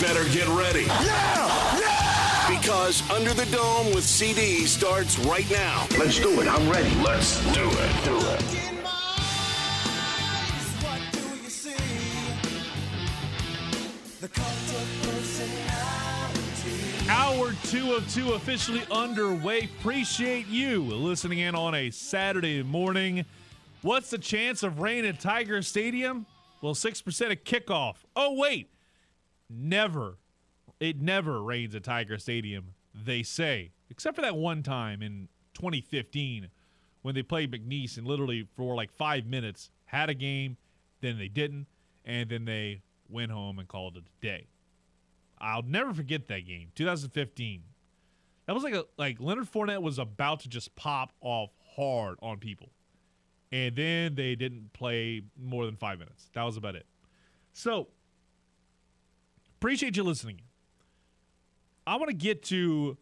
better get ready. Yeah! Yeah! Because Under the Dome with CD starts right now. Let's do it. I'm ready. Let's do it. Do it. Hour two of two officially underway. Appreciate you listening in on a Saturday morning. What's the chance of rain at Tiger Stadium? Well, 6% at kickoff. Oh, wait. Never. It never rains at Tiger Stadium, they say. Except for that one time in 2015 when they played McNeese and literally for like five minutes had a game, then they didn't, and then they went home and called it a day. I'll never forget that game, 2015. That was like a like Leonard Fournette was about to just pop off hard on people, and then they didn't play more than five minutes. That was about it. So appreciate you listening. I want to get to,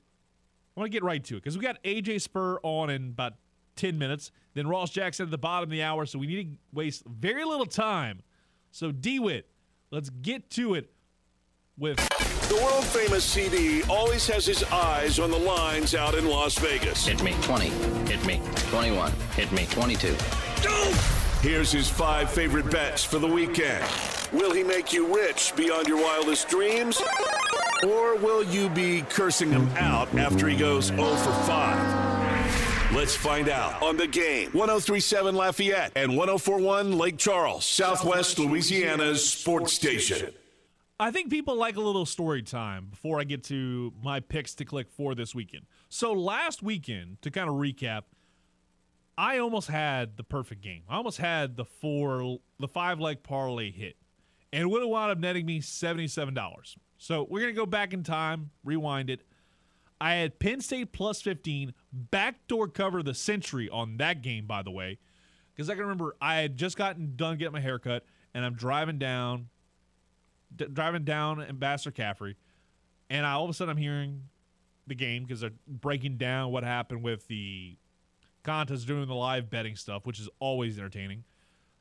I want to get right to it because we got AJ Spur on in about 10 minutes. Then Ross Jackson at the bottom of the hour, so we need to waste very little time. So DeWitt, let's get to it with the world famous CD always has his eyes on the lines out in Las Vegas. Hit me 20. Hit me 21. Hit me 22. Here's his five favorite bets for the weekend. Will he make you rich beyond your wildest dreams? Or will you be cursing him out after he goes 0 for 5? Let's find out on the game. 1037 Lafayette and 1041 Lake Charles, Southwest Louisiana's sports station. I think people like a little story time before I get to my picks to click for this weekend. So last weekend, to kind of recap, I almost had the perfect game. I almost had the four, the five leg parlay hit, and it would have wound up netting me seventy-seven dollars. So we're gonna go back in time, rewind it. I had Penn State plus fifteen, backdoor cover the century on that game, by the way, because I can remember I had just gotten done getting my haircut, and I'm driving down d- driving down Ambassador Caffrey, and I, all of a sudden I'm hearing the game because they're breaking down what happened with the contest, doing the live betting stuff, which is always entertaining.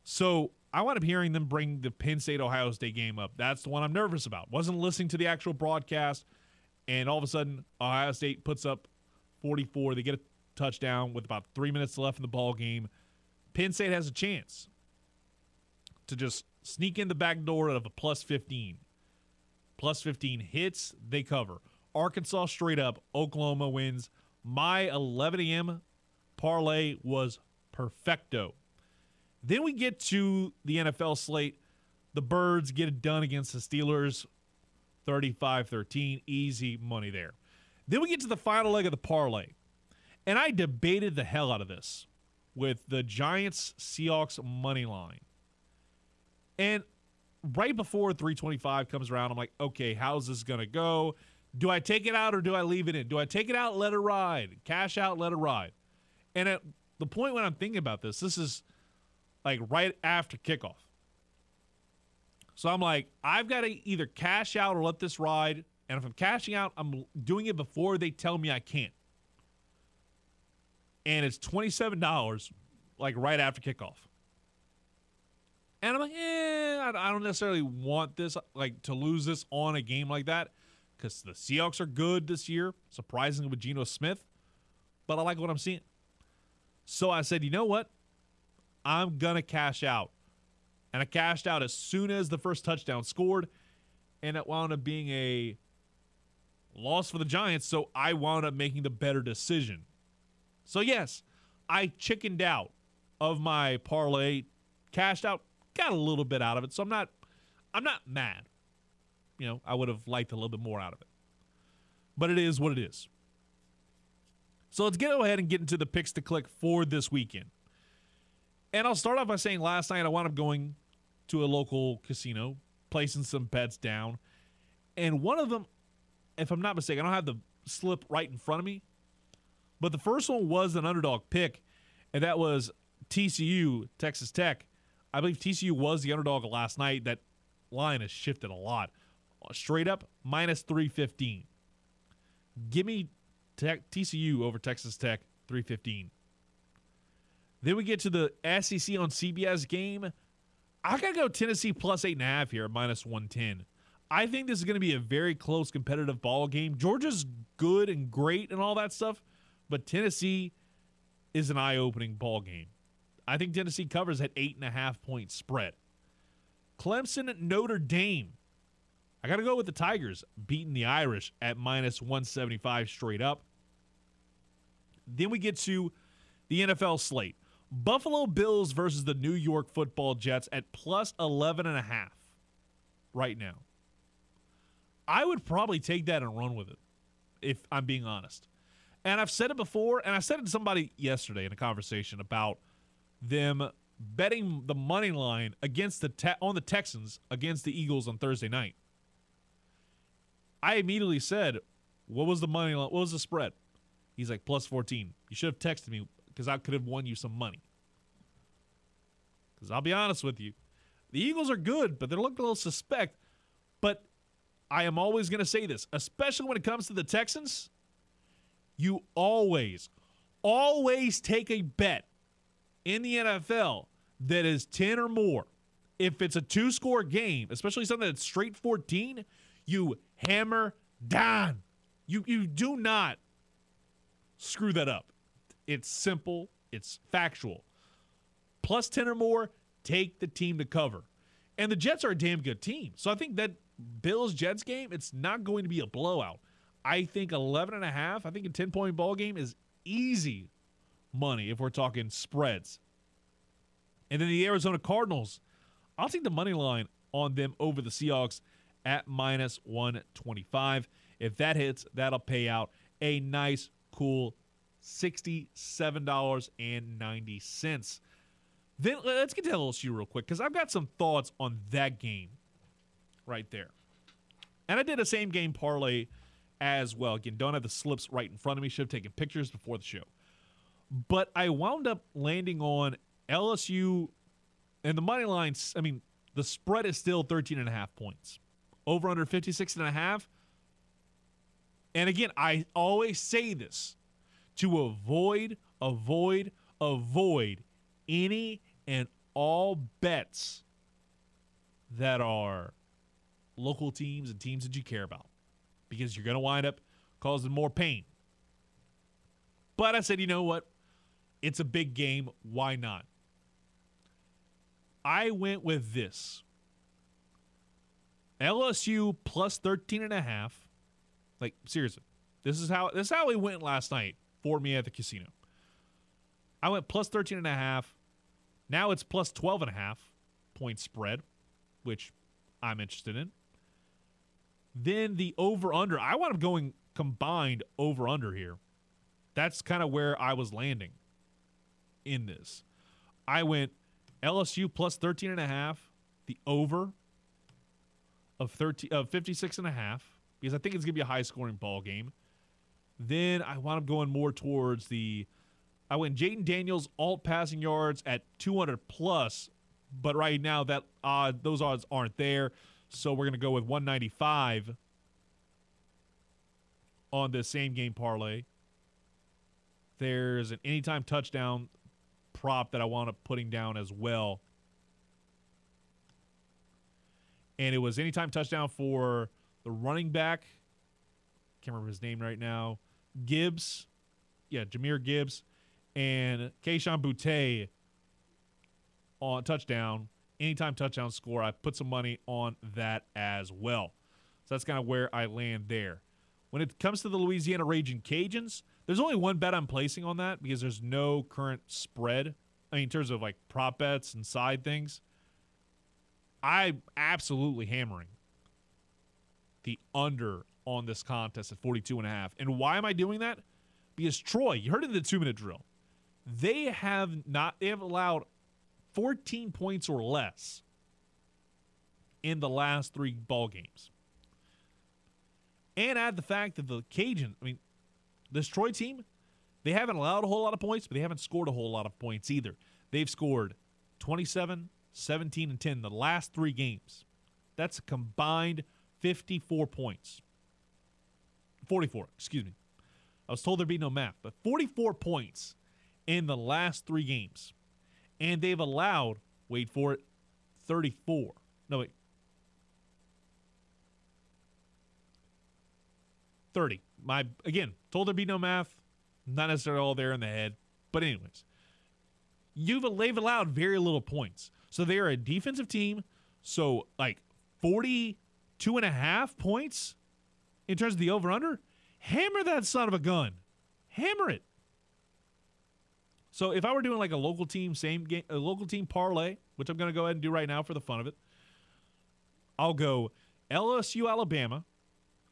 So I wound up hearing them bring the Penn State Ohio State game up. That's the one I'm nervous about. Wasn't listening to the actual broadcast, and all of a sudden Ohio State puts up 44. They get a touchdown with about three minutes left in the ball game. Penn State has a chance to just sneak in the back door of a plus 15. Plus 15 hits, they cover. Arkansas straight up, Oklahoma wins. My 11 a.m. parlay was perfecto. Then we get to the NFL slate. The Birds get it done against the Steelers 35 13. Easy money there. Then we get to the final leg of the parlay. And I debated the hell out of this with the Giants Seahawks money line. And right before 325 comes around, I'm like, okay, how's this going to go? Do I take it out or do I leave it in? Do I take it out, let it ride? Cash out, let it ride. And at the point when I'm thinking about this, this is like right after kickoff. So I'm like, I've got to either cash out or let this ride. And if I'm cashing out, I'm doing it before they tell me I can't. And it's $27, like right after kickoff. And I'm like, eh, I don't necessarily want this, like, to lose this on a game like that because the Seahawks are good this year, surprisingly with Geno Smith. But I like what I'm seeing. So I said, you know what? I'm going to cash out. And I cashed out as soon as the first touchdown scored. And it wound up being a loss for the Giants. So I wound up making the better decision. So, yes, I chickened out of my parlay, cashed out, got a little bit out of it. So I'm not I'm not mad. You know, I would have liked a little bit more out of it. But it is what it is. So let's get ahead and get into the picks to click for this weekend. And I'll start off by saying last night I wound up going to a local casino, placing some bets down. And one of them, if I'm not mistaken, I don't have the slip right in front of me, but the first one was an underdog pick, and that was TCU, Texas Tech. I believe TCU was the underdog last night. That line has shifted a lot. Straight up, minus 315. Give me tech, TCU over Texas Tech, 315. Then we get to the SEC on CBS game. I got to go Tennessee plus 8.5 here, minus 110. I think this is going to be a very close competitive ball game. Georgia's good and great and all that stuff, but Tennessee is an eye-opening ball game. I think Tennessee covers at eight and a half point spread. Clemson Notre Dame. I got to go with the Tigers beating the Irish at minus 175 straight up. Then we get to the NFL slate. Buffalo Bills versus the New York Football Jets at plus 11 and a half right now. I would probably take that and run with it if I'm being honest. And I've said it before, and I said it to somebody yesterday in a conversation about them betting the money line against the te- on the Texans against the Eagles on Thursday night. I immediately said, "What was the money line? What was the spread?" He's like plus 14. You should have texted me because I could have won you some money. Because I'll be honest with you, the Eagles are good, but they're looking a little suspect. But I am always going to say this, especially when it comes to the Texans. You always, always take a bet in the NFL that is 10 or more. If it's a two score game, especially something that's straight 14, you hammer down. You, you do not screw that up. It's simple, it's factual. Plus 10 or more, take the team to cover. And the Jets are a damn good team. So I think that Bills Jets game, it's not going to be a blowout. I think 11 and a half, I think a 10 point ball game is easy money if we're talking spreads. And then the Arizona Cardinals, I'll take the money line on them over the Seahawks at minus 125. If that hits, that'll pay out a nice, cool $67.90. Then let's get to LSU real quick because I've got some thoughts on that game right there. And I did a same game parlay as well. Again, don't have the slips right in front of me. Should have taken pictures before the show. But I wound up landing on LSU and the money lines. I mean, the spread is still 13 and a half points. Over under 56 and a half. And again, I always say this to avoid, avoid, avoid any and all bets that are local teams and teams that you care about because you're going to wind up causing more pain. But I said, you know what? It's a big game. Why not? I went with this. LSU plus 13 and a half. Like seriously. This is how this is how it went last night for me at the casino. I went plus 13 and a half. Now it's plus 12 and a half point spread, which I'm interested in. Then the over under. I wound up going combined over under here. That's kind of where I was landing in this. I went LSU plus 13 and a half, the over of 13 of 56 and a half because I think it's going to be a high scoring ball game. Then I wound up going more towards the I went Jayden Daniels alt passing yards at 200 plus, but right now that odd those odds aren't there. So we're going to go with 195 on the same game parlay. There's an anytime touchdown prop that I wound up putting down as well. And it was anytime touchdown for the running back. Can't remember his name right now. Gibbs. Yeah, Jahmyr Gibbs. And Kayshon Boutte on touchdown anytime touchdown score. I put some money on that as well. So that's kind of where I land there. When it comes to the Louisiana Raging Cajuns, there's only one bet I'm placing on that because there's no current spread. I mean, in terms of like prop bets and side things, I'm absolutely hammering the under on this contest at 42 and a half. And why am I doing that? Because Troy, you heard in the two minute drill, they have not they have allowed 14 points or less in the last three ball games. and add the fact that the Cajun, I mean, this Troy team, they haven't allowed a whole lot of points, but they haven't scored a whole lot of points either. They've scored 27, 17, and 10 the last three games. That's a combined 54 points. 44, excuse me. I was told there'd be no math, but 44 points in the last three games. And they've allowed, wait for it, 34. No, wait. 30. My again, told there'd be no math. Not necessarily all there in the head. But anyways. You've they've allowed very little points. So they are a defensive team. So like 42 and a half points in terms of the over under. Hammer that son of a gun. Hammer it. So if I were doing like a local team, same game, a local team parlay, which I'm going to go ahead and do right now for the fun of it, I'll go LSU, Alabama.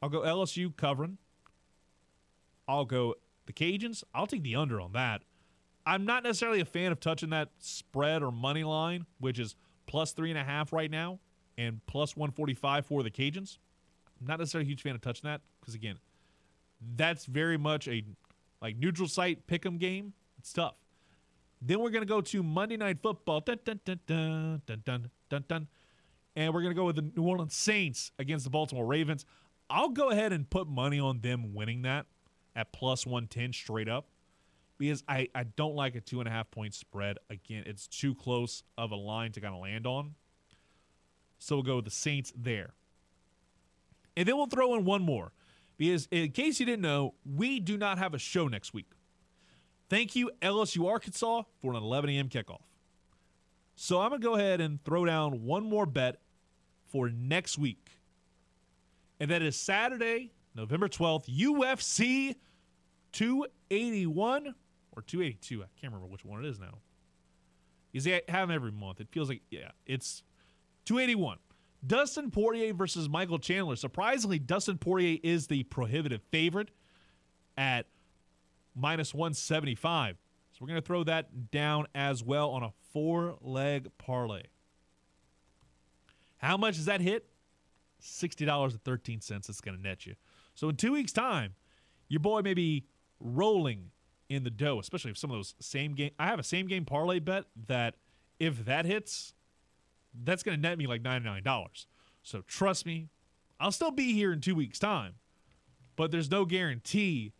I'll go LSU covering. I'll go the Cajuns. I'll take the under on that. I'm not necessarily a fan of touching that spread or money line, which is plus three and a half right now and plus 145 for the Cajuns. I'm not necessarily a huge fan of touching that because, again, that's very much a like neutral site pick 'em game. It's tough. Then we're gonna go to Monday Night Football. Dun, dun, dun, dun, dun, dun, dun, dun. And we're gonna go with the New Orleans Saints against the Baltimore Ravens. I'll go ahead and put money on them winning that at plus 110 straight up because I, I don't like a two and a half point spread. Again, it's too close of a line to kind of land on. So we'll go with the Saints there. And then we'll throw in one more because, in case you didn't know, we do not have a show next week. Thank you, LSU Arkansas, for an 11 a.m. kickoff. So I'm going to go ahead and throw down one more bet for next week. And that is Saturday, November 12th, UFC 281 or 282. I can't remember which one it is now. Because they have them every month. It feels like, yeah, it's 281. Dustin Poirier versus Michael Chandler. Surprisingly, Dustin Poirier is the prohibitive favorite at minus 175. So we're going to throw that down as well on a four leg parlay. How much does that hit? $60.13 it's going to net you. So in two weeks' time, your boy may be rolling in the dough, especially if some of those same game. I have a same game parlay bet that if that hits, that's going to net me like $99. So trust me, I'll still be here in two weeks' time, but there's no guarantee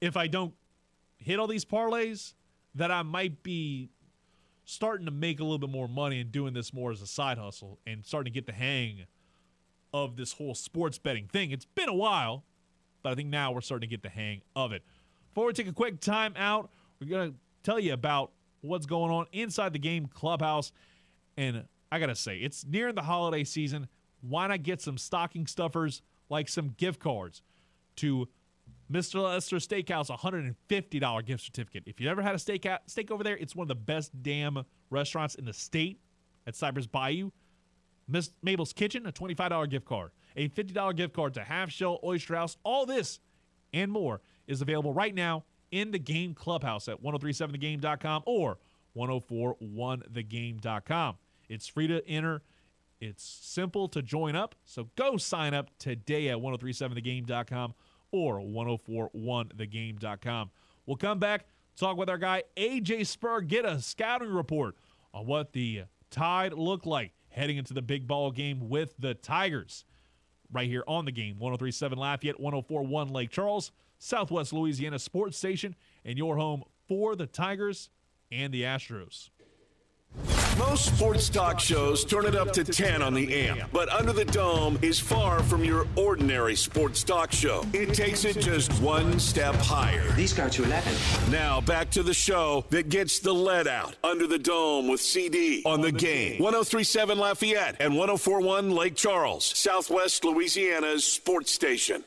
if I don't hit all these parlays that I might be starting to make a little bit more money and doing this more as a side hustle and starting to get the hang of this whole sports betting thing. It's been a while, but I think now we're starting to get the hang of it. Before we take a quick time out, we're going to tell you about what's going on inside the game clubhouse. And I got to say, it's nearing the holiday season. Why not get some stocking stuffers like some gift cards to Mr. Lester Steakhouse, $150 gift certificate. If you've ever had a steak, out, steak over there, it's one of the best damn restaurants in the state at Cypress Bayou. Miss Mabel's Kitchen, a $25 gift card. A $50 gift card to Half Shell Oyster House. All this and more is available right now in the Game Clubhouse at 1037thegame.com or 1041thegame.com. It's free to enter. It's simple to join up. So go sign up today at 1037thegame.com or 1041thegame.com. We'll come back, talk with our guy AJ Spur, get a scouting report on what the Tide look like heading into the big ball game with the Tigers. Right here on the game, 1037 Lafayette, 1041 Lake Charles, Southwest Louisiana Sports Station, and your home for the Tigers and the Astros. Most sports talk shows turn it up to 10 on the amp, but Under the Dome is far from your ordinary sports talk show. It takes it just one step higher. These go to 11. Now back to the show that gets the lead out. Under the Dome with CD on the game. 1037 Lafayette and 1041 Lake Charles, Southwest Louisiana's sports station.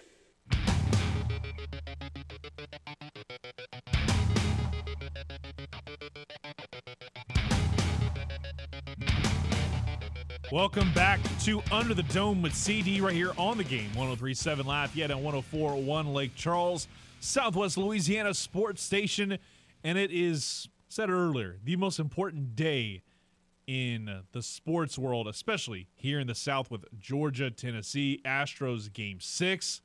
Welcome back to Under the Dome with CD right here on the game. 1037 Lafayette and 1041 Lake Charles, Southwest Louisiana Sports Station. And it is, said earlier, the most important day in the sports world, especially here in the South with Georgia, Tennessee, Astros game six.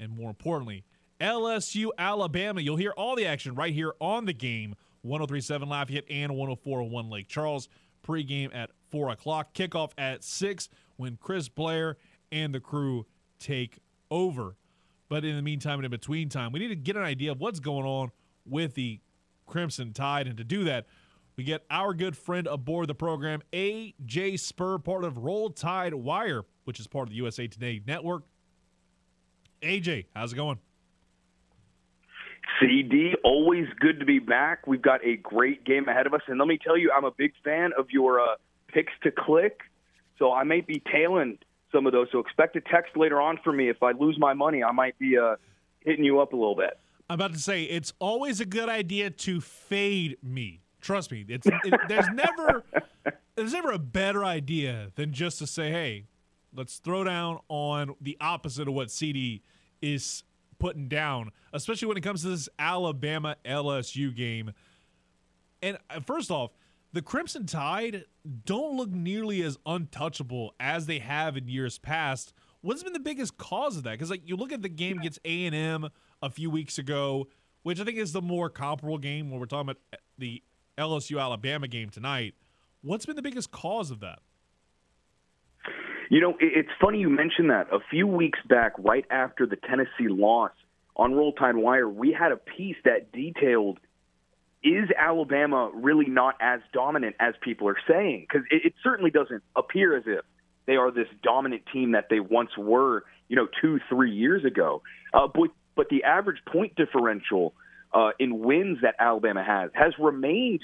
and more importantly, LSU Alabama. You'll hear all the action right here on the game 1037 Lafayette and 1041 Lake Charles. Pregame at 4 o'clock. Kickoff at 6 when Chris Blair and the crew take over. But in the meantime and in between time, we need to get an idea of what's going on with the Crimson Tide. And to do that, we get our good friend aboard the program, AJ Spur, part of Roll Tide Wire, which is part of the USA Today network. AJ, how's it going? CD, always good to be back. We've got a great game ahead of us. And let me tell you, I'm a big fan of your uh, picks to click. So I may be tailing some of those. So expect a text later on for me. If I lose my money, I might be uh, hitting you up a little bit. I'm about to say it's always a good idea to fade me. Trust me, it's it, there's never there's never a better idea than just to say, hey, let's throw down on the opposite of what CD is putting down, especially when it comes to this Alabama LSU game. And uh, first off, the Crimson Tide don't look nearly as untouchable as they have in years past. What's been the biggest cause of that? Because like you look at the game against A and M a few weeks ago, which I think is the more comparable game when we're talking about the LSU Alabama game tonight. What's been the biggest cause of that? You know, it's funny you mentioned that. A few weeks back, right after the Tennessee loss on Roll Tide Wire, we had a piece that detailed is Alabama really not as dominant as people are saying? Because it, it certainly doesn't appear as if they are this dominant team that they once were, you know, two, three years ago. Uh, but, but the average point differential uh, in wins that Alabama has has remained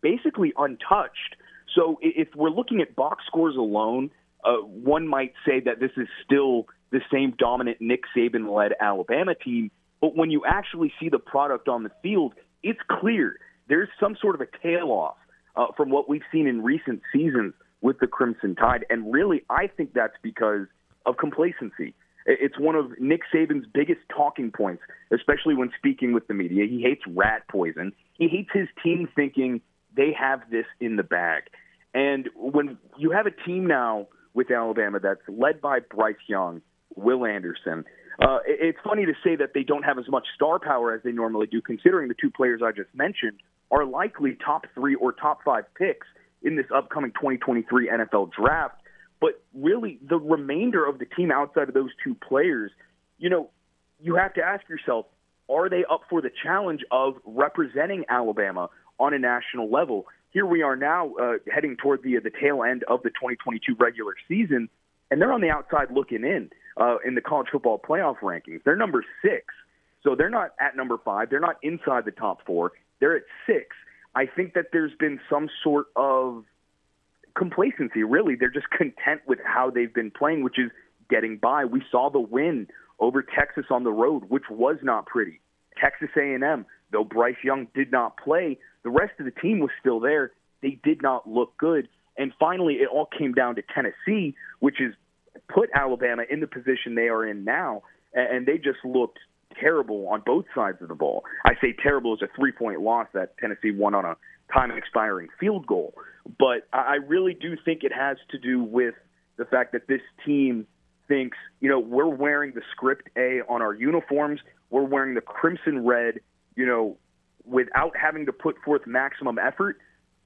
basically untouched. So if we're looking at box scores alone, uh, one might say that this is still the same dominant Nick Saban led Alabama team. But when you actually see the product on the field, it's clear there's some sort of a tail off uh, from what we've seen in recent seasons with the Crimson Tide. And really, I think that's because of complacency. It's one of Nick Saban's biggest talking points, especially when speaking with the media. He hates rat poison. He hates his team thinking they have this in the bag. And when you have a team now with Alabama that's led by Bryce Young, Will Anderson, uh, it's funny to say that they don't have as much star power as they normally do, considering the two players I just mentioned are likely top three or top five picks in this upcoming 2023 NFL draft. But really, the remainder of the team outside of those two players, you know, you have to ask yourself, are they up for the challenge of representing Alabama on a national level? Here we are now uh, heading toward the the tail end of the 2022 regular season, and they're on the outside looking in uh, in the college football playoff rankings. They're number six, so they're not at number five. They're not inside the top four. They're at six. I think that there's been some sort of complacency. Really, they're just content with how they've been playing, which is getting by. We saw the win over Texas on the road, which was not pretty. Texas A&M, though Bryce Young did not play, the rest of the team was still there. They did not look good. And finally, it all came down to Tennessee, which has put Alabama in the position they are in now, and they just looked terrible on both sides of the ball. I say terrible as a three point loss that Tennessee won on a time expiring field goal. But I really do think it has to do with the fact that this team thinks, you know, we're wearing the script A on our uniforms, we're wearing the crimson red, you know, without having to put forth maximum effort.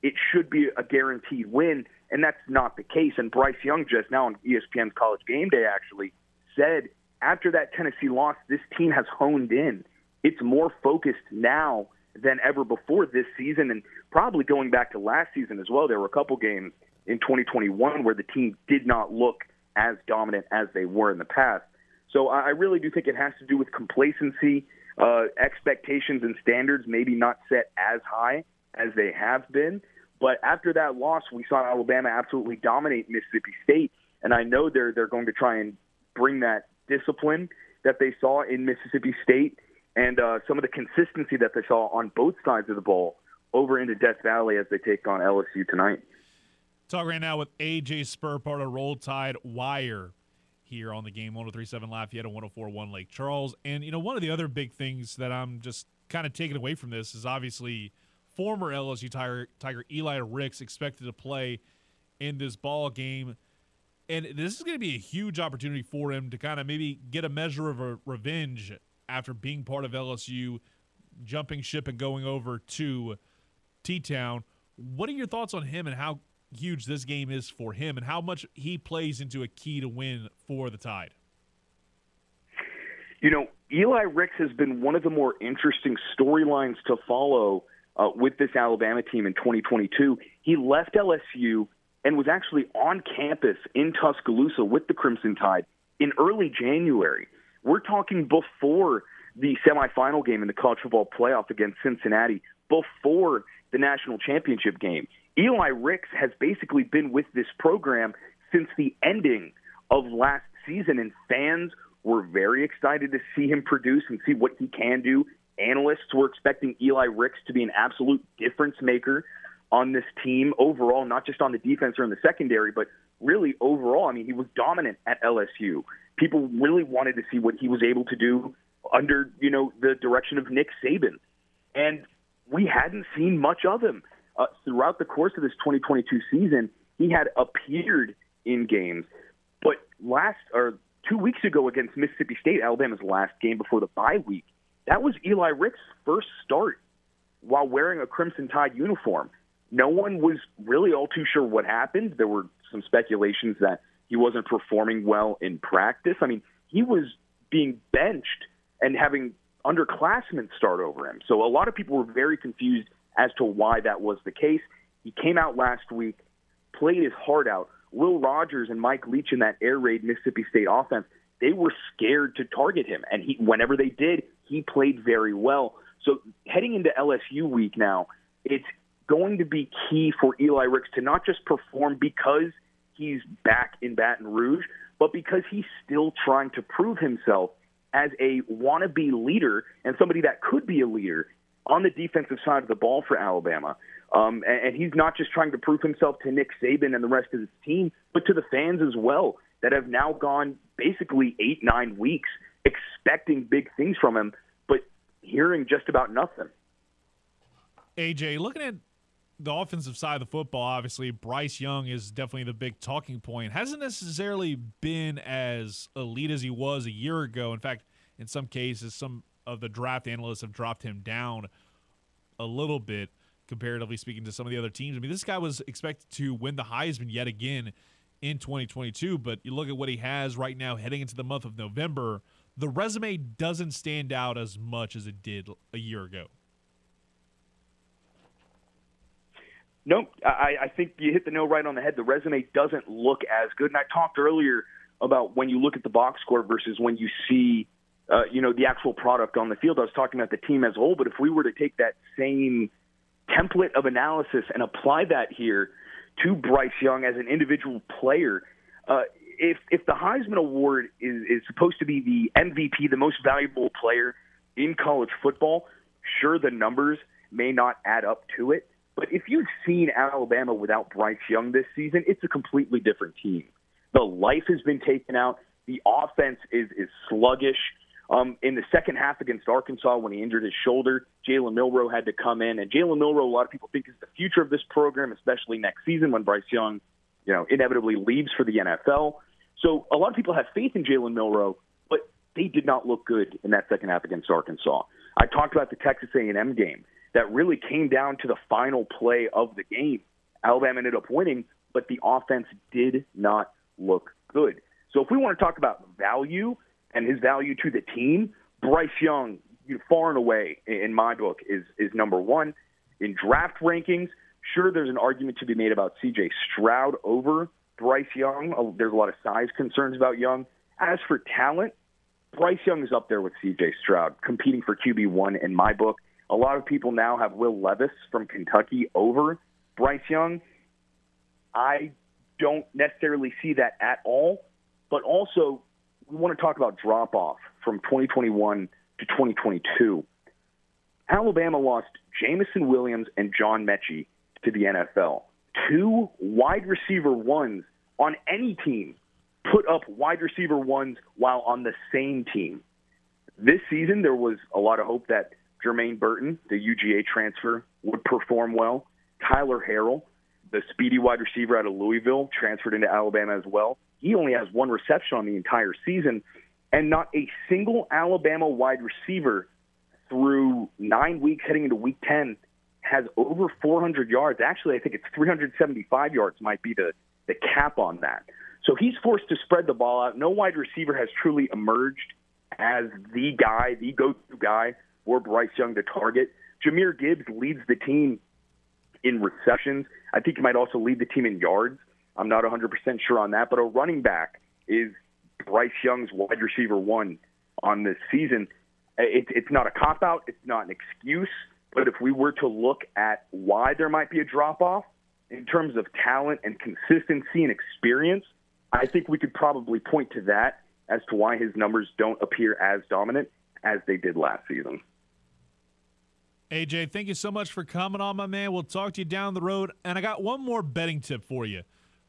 It should be a guaranteed win, and that's not the case. And Bryce Young just now on ESPN's College Game Day actually said after that Tennessee loss, this team has honed in. It's more focused now than ever before this season, and probably going back to last season as well. There were a couple games in 2021 where the team did not look as dominant as they were in the past. So I really do think it has to do with complacency, uh, expectations and standards maybe not set as high as they have been. But after that loss, we saw Alabama absolutely dominate Mississippi State, and I know they're they're going to try and bring that discipline that they saw in Mississippi State and uh, some of the consistency that they saw on both sides of the ball over into Death Valley as they take on LSU tonight. Talk right now with AJ Spur, part of Roll Tide Wire here on the game 1037 Lafayette and 1041 Lake Charles. And, you know, one of the other big things that I'm just kind of taking away from this is obviously former LSU Tiger, Tiger Eli Ricks expected to play in this ball game And this is going to be a huge opportunity for him to kind of maybe get a measure of a revenge after being part of LSU, jumping ship and going over to T Town. What are your thoughts on him and how huge this game is for him and how much he plays into a key to win for the Tide? You know, Eli Ricks has been one of the more interesting storylines to follow uh, with this Alabama team in 2022. He left LSU and was actually on campus in Tuscaloosa with the Crimson Tide in early January. We're talking before the semifinal game in the college football playoff against Cincinnati, before the national championship game. Eli Ricks has basically been with this program since the ending of last season, and fans were very excited to see him produce and see what he can do. Analysts were expecting Eli Ricks to be an absolute difference maker on this team overall, not just on the defense or in the secondary, but really overall. I mean, he was dominant at LSU. People really wanted to see what he was able to do under, you know, the direction of Nick Saban. And we hadn't seen much of him. Uh, throughout the course of this 2022 season, he had appeared in games, but last or two weeks ago against Mississippi State, Alabama's last game before the bye week, that was Eli Rick's first start while wearing a Crimson Tide uniform. No one was really all too sure what happened. There were some speculations that he wasn't performing well in practice. I mean, he was being benched and having underclassmen start over him. So a lot of people were very confused as to why that was the case. He came out last week, played his heart out, Will Rogers and Mike Leach in that air raid Mississippi State offense, they were scared to target him. And he, whenever they did, he played very well. So heading into LSU week now, it's going to be key for Eli Ricks to not just perform because he's back in Baton Rouge, but because he's still trying to prove himself as a wannabe leader and somebody that could be a leader on the defensive side of the ball for Alabama. Um, and, and he's not just trying to prove himself to Nick Saban and the rest of his team, but to the fans as well that have now gone basically eight, nine weeks expecting big things from him, but hearing just about nothing. AJ, looking at the offensive side of the football, obviously Bryce Young is definitely the big talking point. Hasn't necessarily been as elite as he was a year ago. In fact, in some cases, some of the draft analysts have dropped him down a little bit comparatively speaking to some of the other teams. I mean, this guy was expected to win the Heisman yet again in 2022, but you look at what he has right now heading into the month of November, the resume doesn't stand out as much as it did a year ago. Nope, I, I think you hit the nail right on the head. The resume doesn't look as good. And I talked earlier about when you look at the box score versus when you see, uh, you know, the actual product on the field. I was talking about the team as a whole, but if we were to take that same – template of analysis and apply that here to Bryce Young as an individual player. Uh, if if the Heisman Award is, is supposed to be the MVP, the most valuable player in college football, sure the numbers may not add up to it. But if you've seen Alabama without Bryce Young this season, it's a completely different team. The life has been taken out. The offense is is sluggish. Um, in the second half against Arkansas, when he injured his shoulder, Jalen Milroe had to come in, and Jalen Milroe, a lot of people think is the future of this program, especially next season when Bryce Young, you know, inevitably leaves for the NFL. So a lot of people have faith in Jalen Milroe, but they did not look good in that second half against Arkansas. I talked about the Texas A&M game that really came down to the final play of the game. Alabama ended up winning, but the offense did not look good. So if we want to talk about value, and his value to the team, Bryce Young, you know, far and away, in my book, is is number one in draft rankings. Sure, there's an argument to be made about C.J. Stroud over Bryce Young. Oh, there's a lot of size concerns about Young. As for talent, Bryce Young is up there with C.J. Stroud, competing for QB one in my book. A lot of people now have Will Levis from Kentucky over Bryce Young. I don't necessarily see that at all, but also we want to talk about drop off from 2021 to 2022. Alabama lost Jameson Williams and John Metchie to the NFL. Two wide receiver ones on any team put up wide receiver ones while on the same team. This season, there was a lot of hope that Jermaine Burton, the UGA transfer, would perform well. Tyler Harrell, the speedy wide receiver out of Louisville, transferred into Alabama as well he only has one reception on the entire season, and not a single Alabama wide receiver through nine weeks heading into week 10 has over 400 yards. Actually, I think it's 375 yards might be the, the cap on that. So he's forced to spread the ball out. No wide receiver has truly emerged as the guy, the go-to guy for Bryce Young to target. Jahmyr Gibbs leads the team in receptions. I think he might also lead the team in yards. I'm not 100% sure on that, but a running back is Bryce Young's wide receiver one on this season. It, it's not a cop out, it's not an excuse, but if we were to look at why there might be a drop off in terms of talent and consistency and experience, I think we could probably point to that as to why his numbers don't appear as dominant as they did last season. AJ, thank you so much for coming on, my man. We'll talk to you down the road. And I got one more betting tip for you.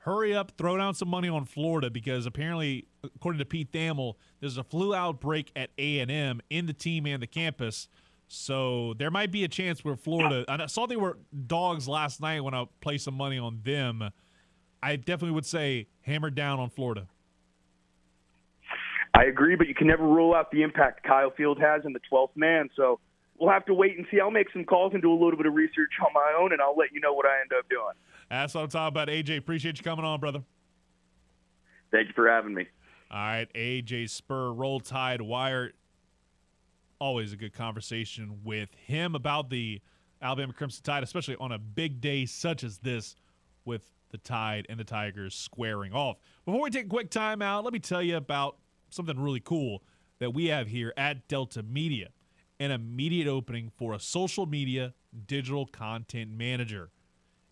Hurry up, throw down some money on Florida because apparently, according to Pete Thamel, there's a flu outbreak at A&M in the team and the campus. So there might be a chance where Florida. I saw they were dogs last night when I placed some money on them. I definitely would say hammer down on Florida. I agree, but you can never rule out the impact Kyle Field has in the 12th man. So we'll have to wait and see. I'll make some calls and do a little bit of research on my own, and I'll let you know what I end up doing. That's what I'm talking about. AJ, appreciate you coming on, brother. Thank you for having me. All right, AJ Spur, Roll Tide Wire. Always a good conversation with him about the Alabama Crimson Tide, especially on a big day such as this with the Tide and the Tigers squaring off. Before we take a quick time out, let me tell you about something really cool that we have here at Delta Media an immediate opening for a social media digital content manager.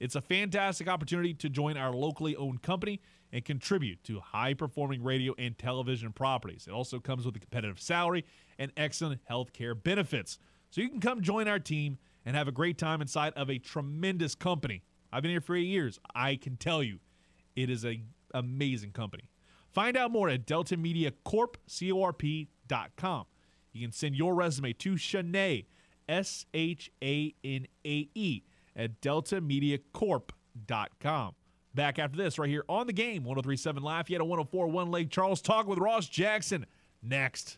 It's a fantastic opportunity to join our locally owned company and contribute to high performing radio and television properties. It also comes with a competitive salary and excellent health care benefits. So you can come join our team and have a great time inside of a tremendous company. I've been here for eight years. I can tell you, it is an amazing company. Find out more at deltamediacorp.com. You can send your resume to Shanae, S H A N A E, at deltamediacorp.com. Back after this, right here on the game, 1037 Lafayette, 1041 Lake Charles. Talk with Ross Jackson next.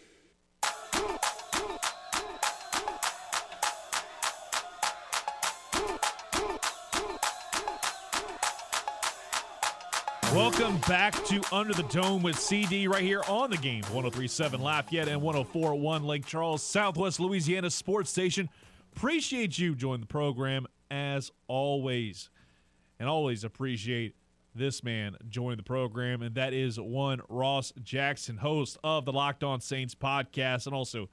Welcome back to Under the Dome with CD right here on the game. 1037 Lafayette and 1041 Lake Charles, Southwest Louisiana Sports Station. Appreciate you joining the program as always. And always appreciate this man joining the program, and that is one Ross Jackson, host of the Locked On Saints podcast and also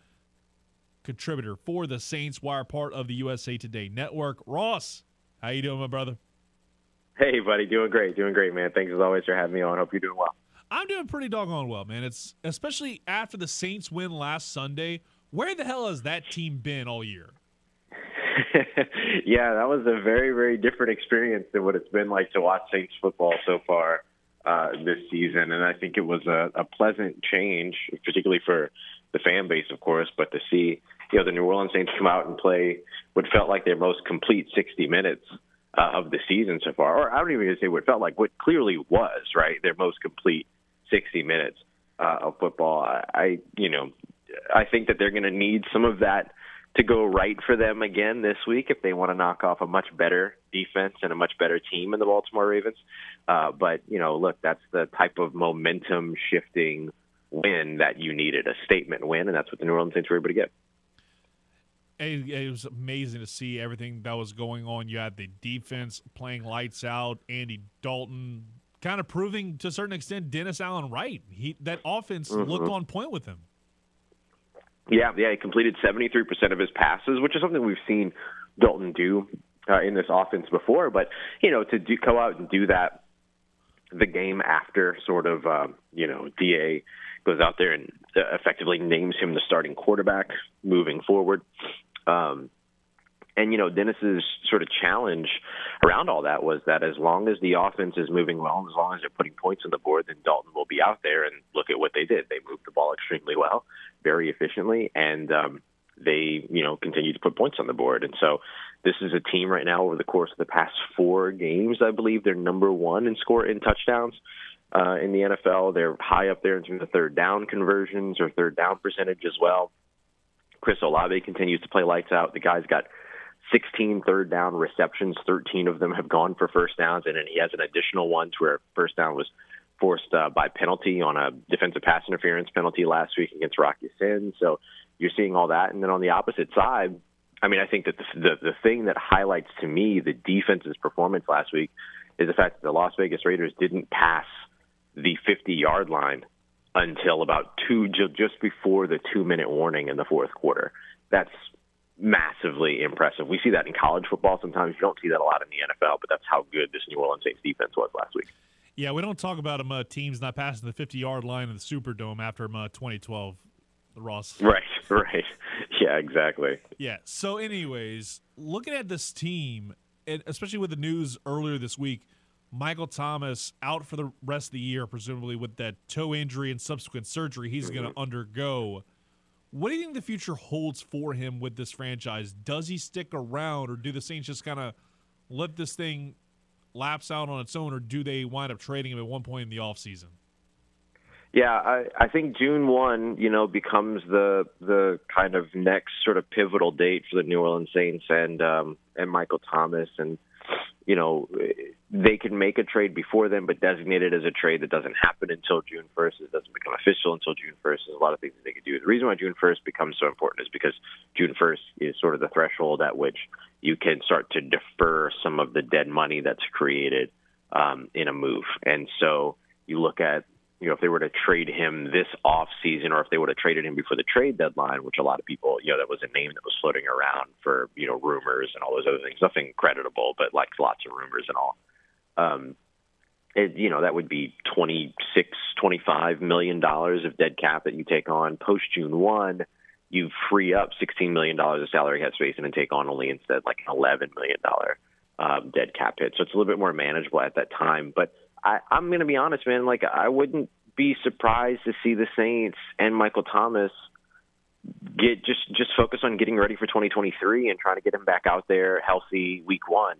contributor for the Saints Wire, part of the USA Today network. Ross, how you doing, my brother? Hey, buddy, doing great, doing great, man. Thanks as always for having me on. Hope you're doing well. I'm doing pretty doggone well, man. It's especially after the Saints win last Sunday. Where the hell has that team been all year? yeah, that was a very, very different experience than what it's been like to watch Saints football so far uh, this season. And I think it was a, a pleasant change, particularly for the fan base, of course, but to see you know the New Orleans Saints come out and play what felt like their most complete 60 minutes uh, of the season so far, or I don't even say what felt like, what clearly was right their most complete 60 minutes uh, of football. I, I, you know, I think that they're going to need some of that to go right for them again this week if they want to knock off a much better defense and a much better team in the Baltimore Ravens. Uh, but you know, look, that's the type of momentum shifting win that you needed, a statement win, and that's what the New Orleans Saints were able to get it, it, was amazing to see everything that was going on. You had the defense playing lights out, Andy Dalton kind of proving to a certain extent Dennis Allen right. He that offense mm-hmm. looked on point with him. Yeah, yeah, he completed 73% of his passes, which is something we've seen Dalton do uh, in this offense before. But, you know, to do, go out and do that the game after sort of, uh, you know, DA goes out there and uh, effectively names him the starting quarterback moving forward Um, and you know, Dennis's sort of challenge around all that was that as long as the offense is moving well, as long as they're putting points on the board, then Dalton will be out there. And look at what they did; they moved the ball extremely well, very efficiently, and um, they you know continue to put points on the board. And so, this is a team right now over the course of the past four games, I believe they're number one in score in touchdowns. Uh, in the NFL, they're high up there in terms of third down conversions or third down percentage as well. Chris Olave continues to play lights out. The guy's got 16 third down receptions. 13 of them have gone for first downs, and then he has an additional ones where first down was forced uh, by penalty on a defensive pass interference penalty last week against Rock Ya-Sin. So you're seeing all that, and then on the opposite side, I mean, I think that the, the the thing that highlights to me the defense's performance last week is the fact that the Las Vegas Raiders didn't pass the 50 yard line until about two just before the two minute warning in the fourth quarter. That's massively impressive. We see that in college football sometimes. You don't see that a lot in the NFL, but that's how good this New Orleans Saints defense was last week. Yeah, we don't talk about them uh, teams not passing the 50 yard line in the Superdome after uh, 2012. The Ross. Right, right. Yeah, exactly. Yeah. So, anyways, looking at this team, and especially with the news earlier this week, Michael Thomas out for the rest of the year, presumably with that toe injury and subsequent surgery he's mm-hmm. going to undergo. What do you think the future holds for him with this franchise? Does he stick around, or do the Saints just kind of let this thing lapse out on its own, or do they wind up trading him at one point in the offseason? Yeah, I, I think June one, you know, becomes the the kind of next sort of pivotal date for the New Orleans Saints and um, and Michael Thomas, and you know, they can make a trade before then, but designate it as a trade that doesn't happen until June 1st. It doesn't become official until June 1st. There's a lot of things that they could do. The reason why June 1st becomes so important is because June 1st is sort of the threshold at which you can start to defer some of the dead money that's created um, in a move. And so you look at you know, if they were to trade him this off season or if they would have traded him before the trade deadline, which a lot of people, you know, that was a name that was floating around for, you know, rumors and all those other things. Nothing creditable, but like lots of rumors and all. Um, it, you know, that would be twenty six, twenty five million dollars of dead cap that you take on post June 1. You free up $16 million of salary cap space and then take on only instead like an $11 million um, dead cap hit. So it's a little bit more manageable at that time. But I, I'm going to be honest, man. Like I wouldn't be surprised to see the Saints and Michael Thomas get just just focus on getting ready for 2023 and trying to get him back out there healthy week one.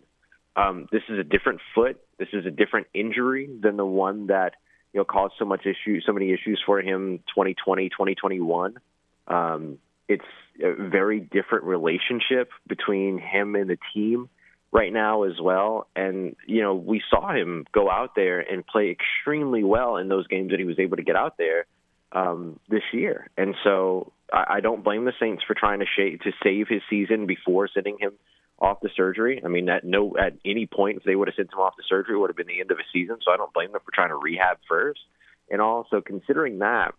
Um, this is a different foot. This is a different injury than the one that you know caused so much issue, so many issues for him 2020, 2021. Um, it's a very different relationship between him and the team right now as well. And, you know, we saw him go out there and play extremely well in those games that he was able to get out there um, this year. And so I, I don't blame the Saints for trying to, sh- to save his season before sending him off the surgery. I mean, at no at any point, if they would have sent him off the surgery, it would have been the end of his season. So I don't blame them for trying to rehab first. And also considering that,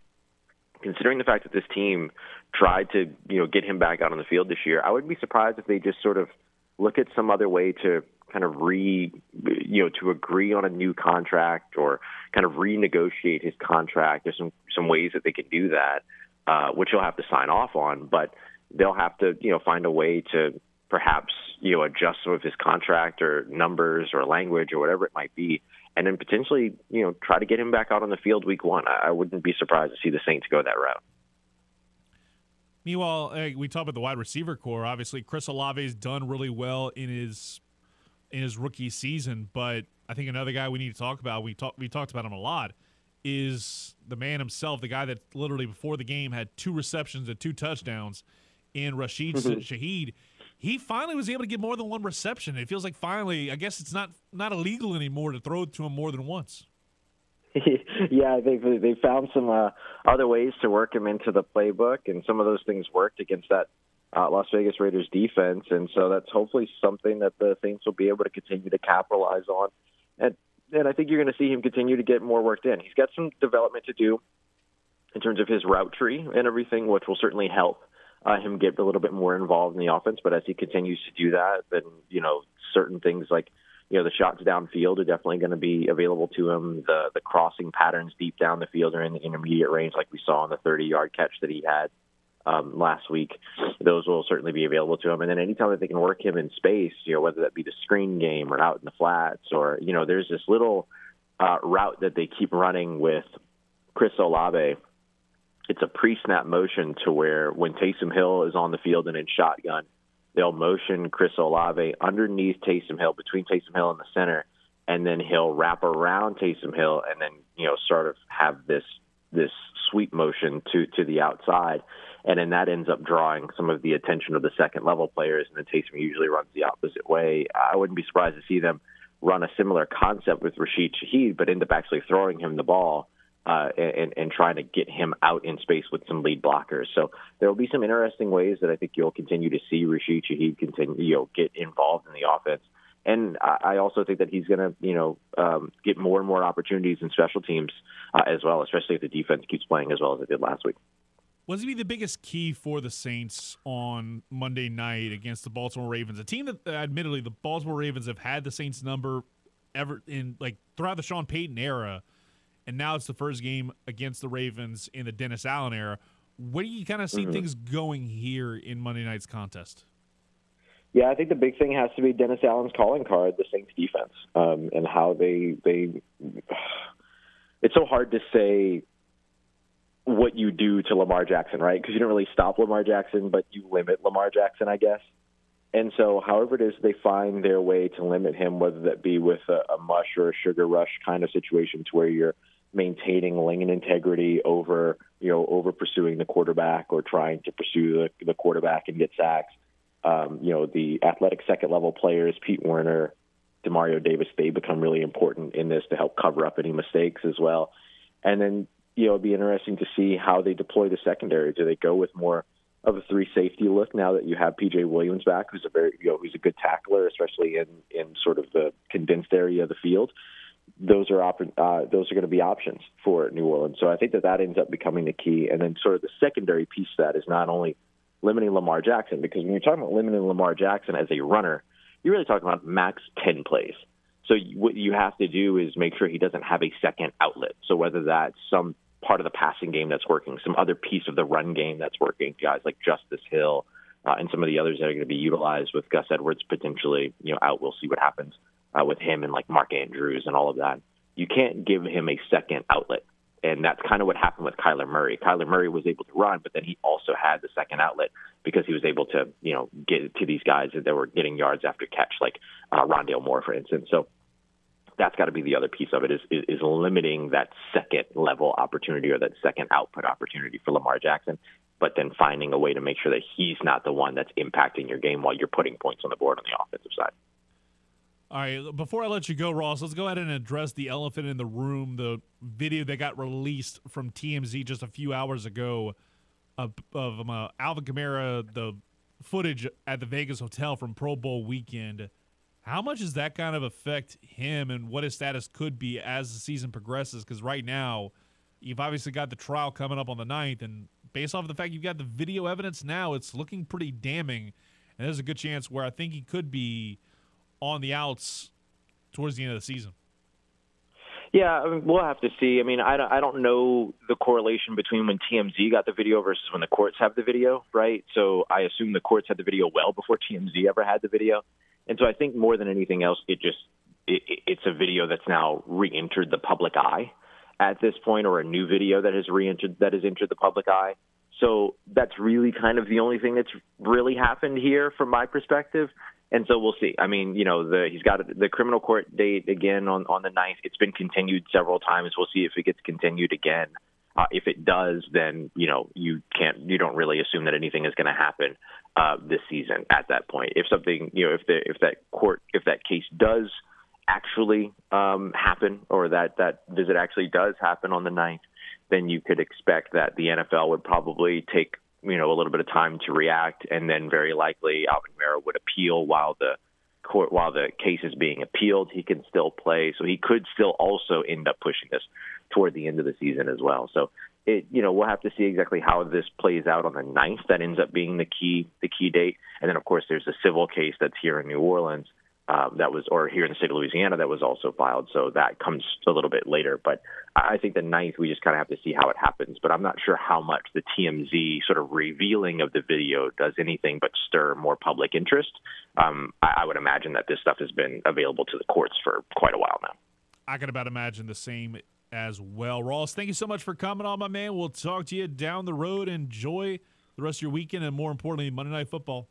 considering the fact that this team tried to you know get him back out on the field this year, I wouldn't be surprised if they just sort of look at some other way to kind of re you know to agree on a new contract or kind of renegotiate his contract. There's some some ways that they can do that uh which he'll have to sign off on but they'll have to you know find a way to perhaps you know adjust some of his contract or numbers or language or whatever it might be and then potentially you know try to get him back out on the field week 1 I, I wouldn't be surprised to see the Saints go that route Meanwhile, hey, we talk about the wide receiver corps. Obviously, Chris Olave's done really well in his in his rookie season, but I think another guy we need to talk about. We talked we talked about him a lot. Is the man himself, the guy that literally before the game had two receptions and two touchdowns, in Rashid mm-hmm. Shaheed. He finally was able to get more than one reception. It feels like finally, I guess it's not not illegal anymore to throw to him more than once. yeah, they've they found some uh, other ways to work him into the playbook, and some of those things worked against that uh, Las Vegas Raiders defense, and so that's hopefully something that the Saints will be able to continue to capitalize on, and and I think you're going to see him continue to get more worked in. He's got some development to do in terms of his route tree and everything, which will certainly help uh, him get a little bit more involved in the offense. But as he continues to do that, then you know certain things like you know the shots downfield are definitely going to be available to him. The the crossing patterns deep down the field or in the intermediate range, like we saw on the 30 yard catch that he had um, last week. Those will certainly be available to him. And then anytime that they can work him in space, you know, whether that be the screen game or out in the flats, or you know, there's this little uh, route that they keep running with Chris Olave. It's a pre-snap motion to where when Taysom Hill is on the field and in shotgun, they'll motion Chris Olave underneath Taysom Hill, between Taysom Hill and the center, and then he'll wrap around Taysom Hill and then you know sort of have this this sweep motion to to the outside, and then that ends up drawing some of the attention of the second level players, and then Taysom usually runs the opposite way. I wouldn't be surprised to see them run a similar concept with Rashid Shaheed, but end up actually throwing him the ball. Uh, and, and trying to get him out in space with some lead blockers. So there will be some interesting ways that I think you'll continue to see Rashid Shaheed continue, you know, get involved in the offense and I also think that he's going to, you know, um, get more and more opportunities in special teams uh, as well, especially if the defense keeps playing as well as it did last week. What's going to be the biggest key for the Saints on Monday night against the Baltimore Ravens? A team that, uh, admittedly, the Baltimore Ravens have had the Saints number ever in like throughout the Sean Payton era, and now it's the first game against the Ravens in the Dennis Allen era. Where do you kind of see mm-hmm. things going here in Monday night's contest? Yeah, I think the big thing has to be Dennis Allen's calling card, the Saints defense, um, and how they they. It's so hard to say what you do to Lamar Jackson, right? Because you don't really stop Lamar Jackson, but you limit Lamar Jackson, I guess. And so, however it is they find their way to limit him, whether that be with a, a mush or a sugar rush kind of situation, to where you're maintaining lane integrity over, you know, over pursuing the quarterback or trying to pursue the, the quarterback and get sacks um, you know, the athletic second level players, Pete Werner, Demario Davis, they become really important in this to help cover up any mistakes as well. And then, you know, it'd be interesting to see how they deploy the secondary. Do they go with more of a three safety look now that you have PJ Williams back, who's a very, you know, who's a good tackler, especially in in sort of the condensed area of the field. Those are op- uh, those are going to be options for New Orleans. So I think that that ends up becoming the key. And then sort of the secondary piece of that is not only limiting Lamar Jackson because when you're talking about limiting Lamar Jackson as a runner, you're really talking about max 10 plays. So what you have to do is make sure he doesn't have a second outlet. So whether that's some part of the passing game that's working, some other piece of the run game that's working, guys like Justice Hill uh, and some of the others that are going to be utilized with Gus Edwards potentially, you know, out. We'll see what happens uh, with him and like Mark Andrews and all of that. You can't give him a second outlet and that's kind of what happened with Kyler Murray. Kyler Murray was able to run, but then he also had the second outlet because he was able to, you know, get to these guys that were getting yards after catch, like uh, Rondale Moore, for instance. So that's got to be the other piece of it is, is is limiting that second level opportunity or that second output opportunity for Lamar Jackson, but then finding a way to make sure that he's not the one that's impacting your game while you're putting points on the board on the offensive side. All right, before I let you go, Ross, let's go ahead and address the elephant in the room. The video that got released from TMZ just a few hours ago of, of um, uh, Alvin Kamara, the footage at the Vegas hotel from Pro Bowl weekend. How much does that kind of affect him and what his status could be as the season progresses? Because right now, you've obviously got the trial coming up on the 9th, and based off of the fact you've got the video evidence now, it's looking pretty damning. And there's a good chance where I think he could be on the outs towards the end of the season. Yeah, I mean, we'll have to see. I mean, I don't, I don't know the correlation between when TMZ got the video versus when the courts have the video, right? So I assume the courts had the video well before TMZ ever had the video, and so I think more than anything else, it just it, it's a video that's now re-entered the public eye at this point, or a new video that has re-entered that has entered the public eye. So that's really kind of the only thing that's really happened here from my perspective and so we'll see. I mean, you know, the he's got the criminal court date again on on the ninth. It's been continued several times. We'll see if it gets continued again. Uh, if it does, then you know you can't you don't really assume that anything is going to happen uh, this season at that point. If something you know if the if that court if that case does actually um, happen or that that visit actually does happen on the ninth, then you could expect that the NFL would probably take you know a little bit of time to react, and then very likely Alvin Kamara would appeal while the court while the case is being appealed. He can still play, so he could still also end up pushing this toward the end of the season as well. So it you know we'll have to see exactly how this plays out on the ninth. That ends up being the key the key date, and then of course there's a civil case that's here in New Orleans. Um, that was, or here in the state of Louisiana, that was also filed. So that comes a little bit later. But I think the ninth, we just kind of have to see how it happens. But I'm not sure how much the TMZ sort of revealing of the video does anything but stir more public interest. Um, I, I would imagine that this stuff has been available to the courts for quite a while now. I can about imagine the same as well. Ross, thank you so much for coming on, my man. We'll talk to you down the road. Enjoy the rest of your weekend and, more importantly, Monday Night Football.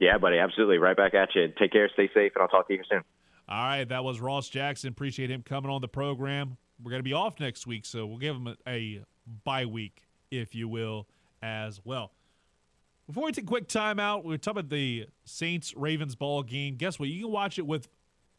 Yeah, buddy, absolutely. Right back at you. Take care, stay safe, and I'll talk to you soon. All right, that was Ross Jackson. Appreciate him coming on the program. We're going to be off next week, so we'll give him a, a bye week, if you will, as well. Before we take a quick timeout, we are talking about the Saints Ravens ball game. Guess what? You can watch it with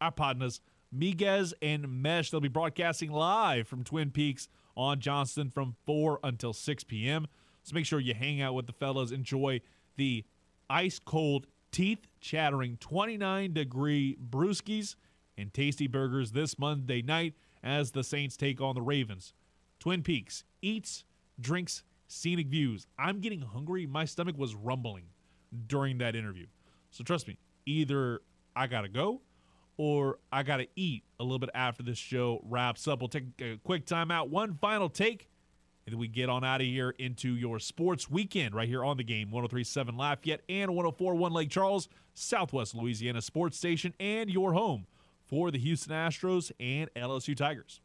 our partners, Miguez and Mesh. They'll be broadcasting live from Twin Peaks on Johnston from 4 until 6 p.m. So make sure you hang out with the fellas, enjoy the ice cold, teeth chattering 29 degree brewskis and tasty burgers this Monday night as the Saints take on the Ravens. Twin Peaks eats, drinks, scenic views. I'm getting hungry. My stomach was rumbling during that interview. So trust me, either I got to go or I got to eat a little bit after this show wraps up. We'll take a quick timeout. one final take, and we get on out of here into your sports weekend right here on the game 1037 Lafayette and 1041 Lake Charles, Southwest Louisiana Sports Station, and your home for the Houston Astros and LSU Tigers.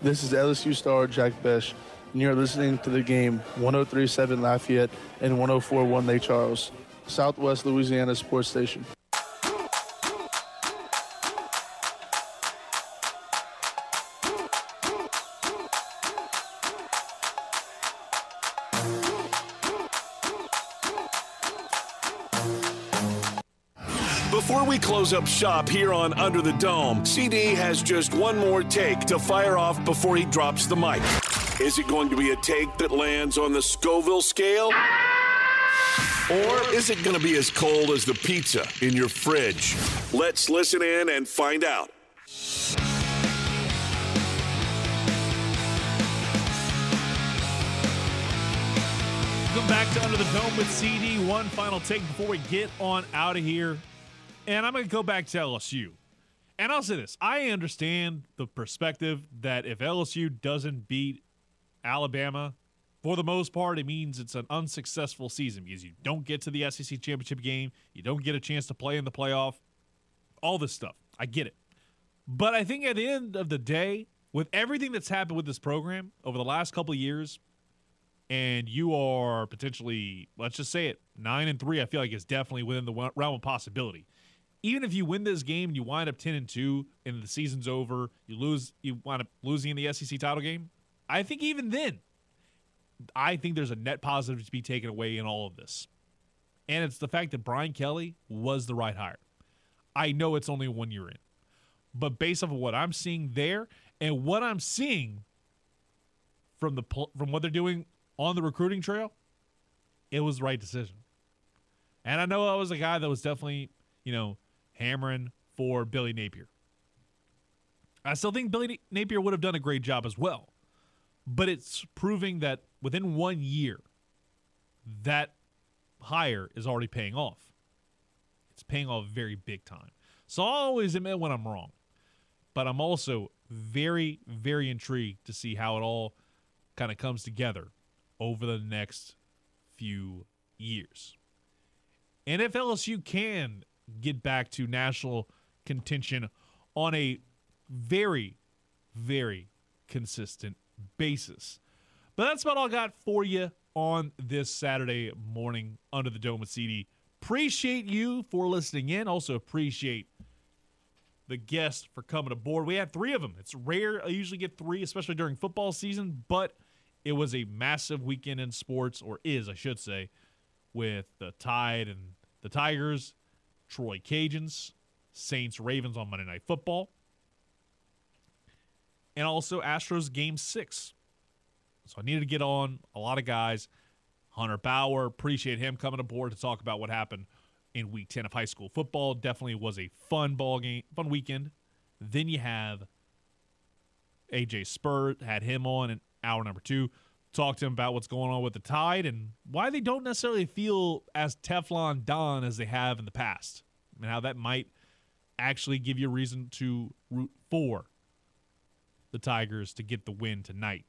This is LSU star Jack Besh, and you're listening to the game 1037 Lafayette and 1041 Lake Charles, Southwest Louisiana Sports Station. Close up shop here on Under the Dome, CD has just one more take to fire off before he drops the mic. Is it going to be a take that lands on the Scoville scale? Or is it going to be as cold as the pizza in your fridge? Let's listen in and find out. Welcome back to Under the Dome with CD. One final take before we get on out of here. And I'm going to go back to LSU. And I'll say this I understand the perspective that if LSU doesn't beat Alabama, for the most part, it means it's an unsuccessful season because you don't get to the SEC championship game, you don't get a chance to play in the playoff, all this stuff. I get it. But I think at the end of the day, with everything that's happened with this program over the last couple of years, and you are potentially, let's just say it, nine and three, I feel like is definitely within the realm of possibility. Even if you win this game and you wind up ten and two, and the season's over, you lose, you wind up losing in the SEC title game. I think even then, I think there's a net positive to be taken away in all of this, and it's the fact that Brian Kelly was the right hire. I know it's only one year in, but based off of what I'm seeing there and what I'm seeing from the from what they're doing on the recruiting trail, it was the right decision. And I know I was a guy that was definitely, you know, hammering for Billy Napier. I still think Billy Napier would have done a great job as well. But it's proving that within one year, that hire is already paying off. It's paying off very big time. So I'll always admit when I'm wrong. But I'm also very, very intrigued to see how it all kind of comes together over the next few years. And if LSU can get back to national contention on a very, very consistent basis. But that's about all I got for you on this Saturday morning under the dome with CD. Appreciate you for listening in. Also appreciate the guests for coming aboard. We had three of them. It's rare. I usually get three, especially during football season, but – it was a massive weekend in sports, or is, I should say, with the Tide and the Tigers, Troy Cajuns, Saints Ravens on Monday Night Football, and also Astros Game 6. So I needed to get on a lot of guys. Hunter Bauer, appreciate him coming aboard to talk about what happened in week 10 of high school football. Definitely was a fun ball game, fun weekend. Then you have AJ Spur, had him on, and hour number two, talk to him about what's going on with the Tide and why they don't necessarily feel as Teflon Don as they have in the past, and how that might actually give you a reason to root for the Tigers to get the win tonight,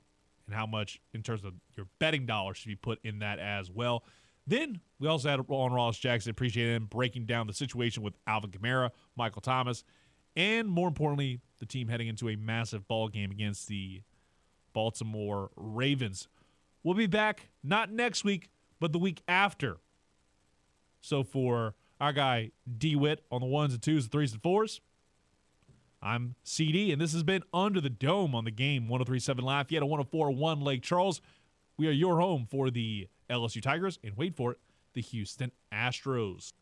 and how much in terms of your betting dollars should be put in that as well. Then we also had on Ross Jackson, appreciate him breaking down the situation with Alvin Kamara, Michael Thomas, and more importantly, the team heading into a massive ball game against the Baltimore Ravens. We'll be back not next week, but the week after. So for our guy DeWitt on the ones and twos, and threes and fours, I'm CD, and this has been Under the Dome on the game 1037 Lafayette, 1041 Lake Charles. We are your home for the LSU Tigers, and wait for it, the Houston Astros.